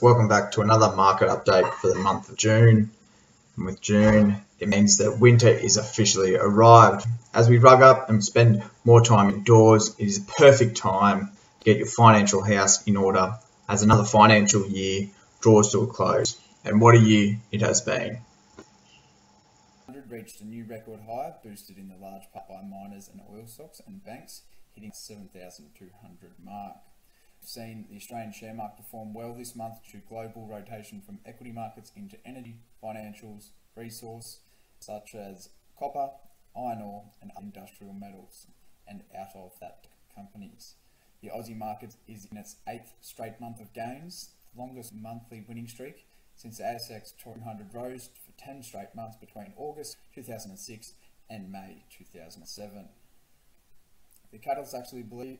Welcome back to another market update for the month of June. And with June, it means that winter is officially arrived. As we rug up and spend more time indoors, it is a perfect time to get your financial house in order as another financial year draws to a close. And what a year it has been. reached a new record high, boosted in the large part by miners and oil stocks and banks, hitting 7,200 mark. Seen the Australian share market perform well this month due to global rotation from equity markets into energy, financials, resource, such as copper, iron ore, and industrial metals, and out of that companies. The Aussie market is in its eighth straight month of gains, longest monthly winning streak since the ASX 200 rose for 10 straight months between August 2006 and May 2007. The catalyst actually believe,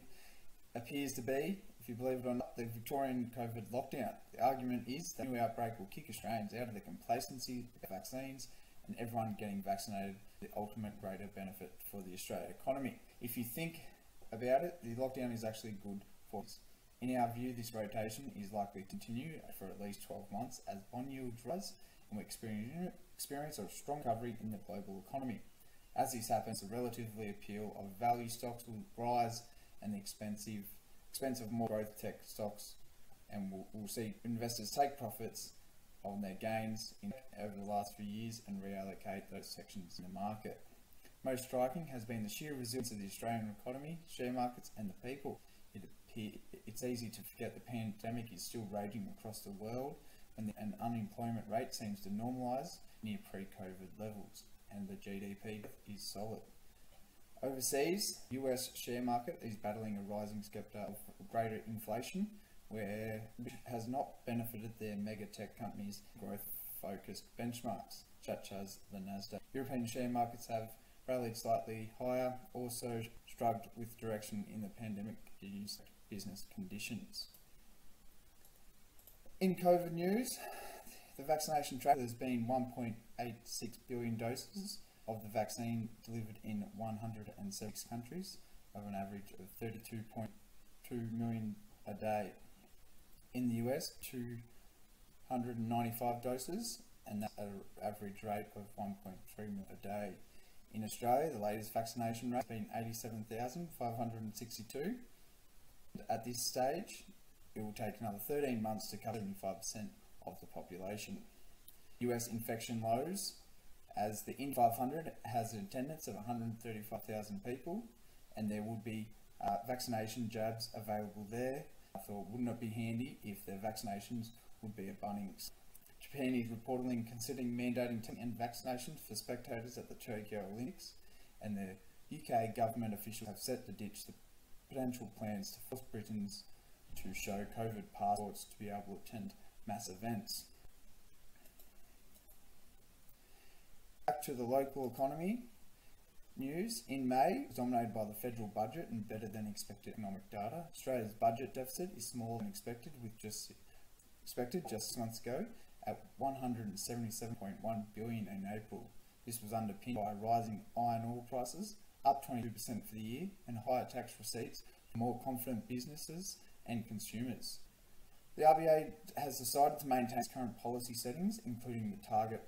appears to be, you believe it or not, the Victorian COVID lockdown. The argument is that the new outbreak will kick Australians out of the complacency of vaccines and everyone getting vaccinated, the ultimate greater benefit for the Australian economy. If you think about it, the lockdown is actually good for us. In our view, this rotation is likely to continue for at least 12 months as bond yields rise and we experience, a strong recovery in the global economy. As this happens, the relatively appeal of value stocks will rise and the expensive, expensive more growth tech stocks and we'll, we'll see investors take profits on their gains in, over the last few years and reallocate those sections in the market. Most striking has been the sheer resilience of the Australian economy, share markets, and the people. It appear, it's easy to forget the pandemic is still raging across the world, and the and unemployment rate seems to normalise near pre-COVID levels, and the GDP is solid. Overseas, US share market is battling a rising spectre of greater inflation, where which has not benefited their mega tech companies' growth-focused benchmarks, such as the Nasdaq. European share markets have rallied slightly higher, also struggled with direction in the pandemic-induced business conditions. In COVID news, the vaccination track has been 1.86 billion doses of the vaccine delivered in 106 countries, of an average of 32.2 million a day. In the US, 295 doses, and that's an average rate of 1.3 million a day. In Australia, the latest vaccination rate has been 87,562. At this stage, it will take another 13 months to cover 75% of the population. US infection lows, as the Indy 500 has an attendance of 135,000 people, and there would be uh, vaccination jabs available there. I thought, wouldn't it be handy if the vaccinations would be at Bunnings? Japan is reportedly considering mandating and vaccinations for spectators at the Tokyo Olympics, and the UK government officials have set to ditch the potential plans to force Britons to show COVID passports to be able to attend mass events. Back to the local economy news. In May, dominated by the federal budget and better than expected economic data. Australia's budget deficit is smaller than expected, with just expected just six months ago, at 177.1 billion in April. This was underpinned by rising iron ore prices, up 22% for the year, and higher tax receipts for more confident businesses and consumers. The RBA has decided to maintain its current policy settings, including the target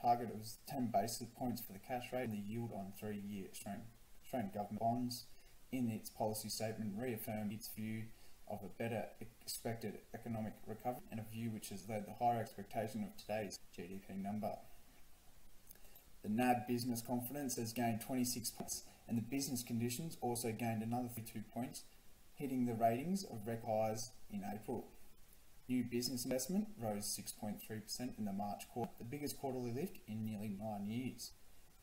target of 10 basis points for the cash rate and the yield on three-year Australian, Australian government bonds. In its policy statement, reaffirmed its view of a better expected economic recovery and a view which has led to higher expectation of today's GDP number. The NAB business confidence has gained 26 points and the business conditions also gained another 32 points, hitting the ratings of record highs in April. New business investment rose 6.3% in the March quarter, the biggest quarterly lift in nearly nine years.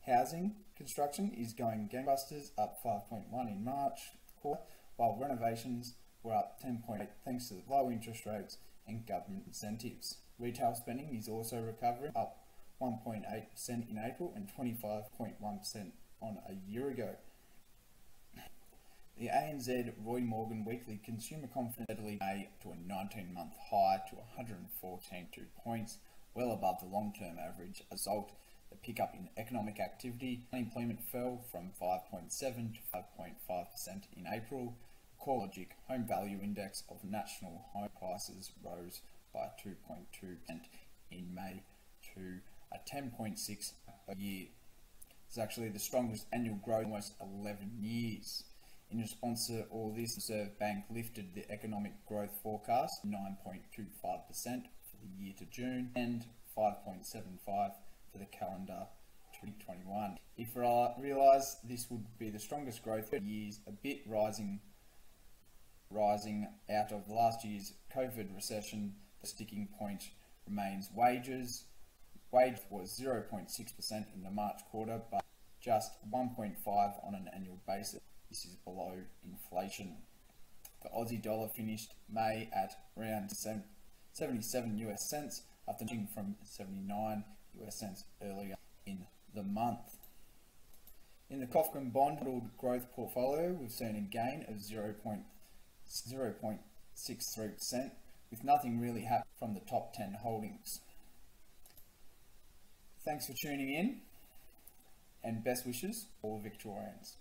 Housing construction is going gangbusters, up 5.1 in March quarter, while renovations were up 10.8 thanks to the low interest rates and government incentives. Retail spending is also recovering, up 1.8% in April and 25.1% on a year ago. The ANZ Roy Morgan Weekly Consumer Confidence steadily May to a 19-month high to 114.2 points, well above the long-term average. As a result, the pickup in economic activity, unemployment fell from 5.7 to 5.5% in April, CoreLogic Home Value Index of national home prices rose by 2.2% in May to a 10.6 a year. It's actually the strongest annual growth in almost 11 years. In response to all this, the Reserve Bank lifted the economic growth forecast 9.25% for the year to June and 5.75 for the calendar 2021. If I realise this would be the strongest growth in years, a bit rising rising out of last year's COVID recession, the sticking point remains wages. Wage was 0.6% in the March quarter, but just 1.5 on an annual basis. This is below inflation. The Aussie dollar finished May at around 77 US cents after from 79 US cents earlier in the month. In the Cofkin bond growth portfolio, we've seen a gain of 0.63% with nothing really happening from the top 10 holdings. Thanks for tuning in and best wishes, all Victorians.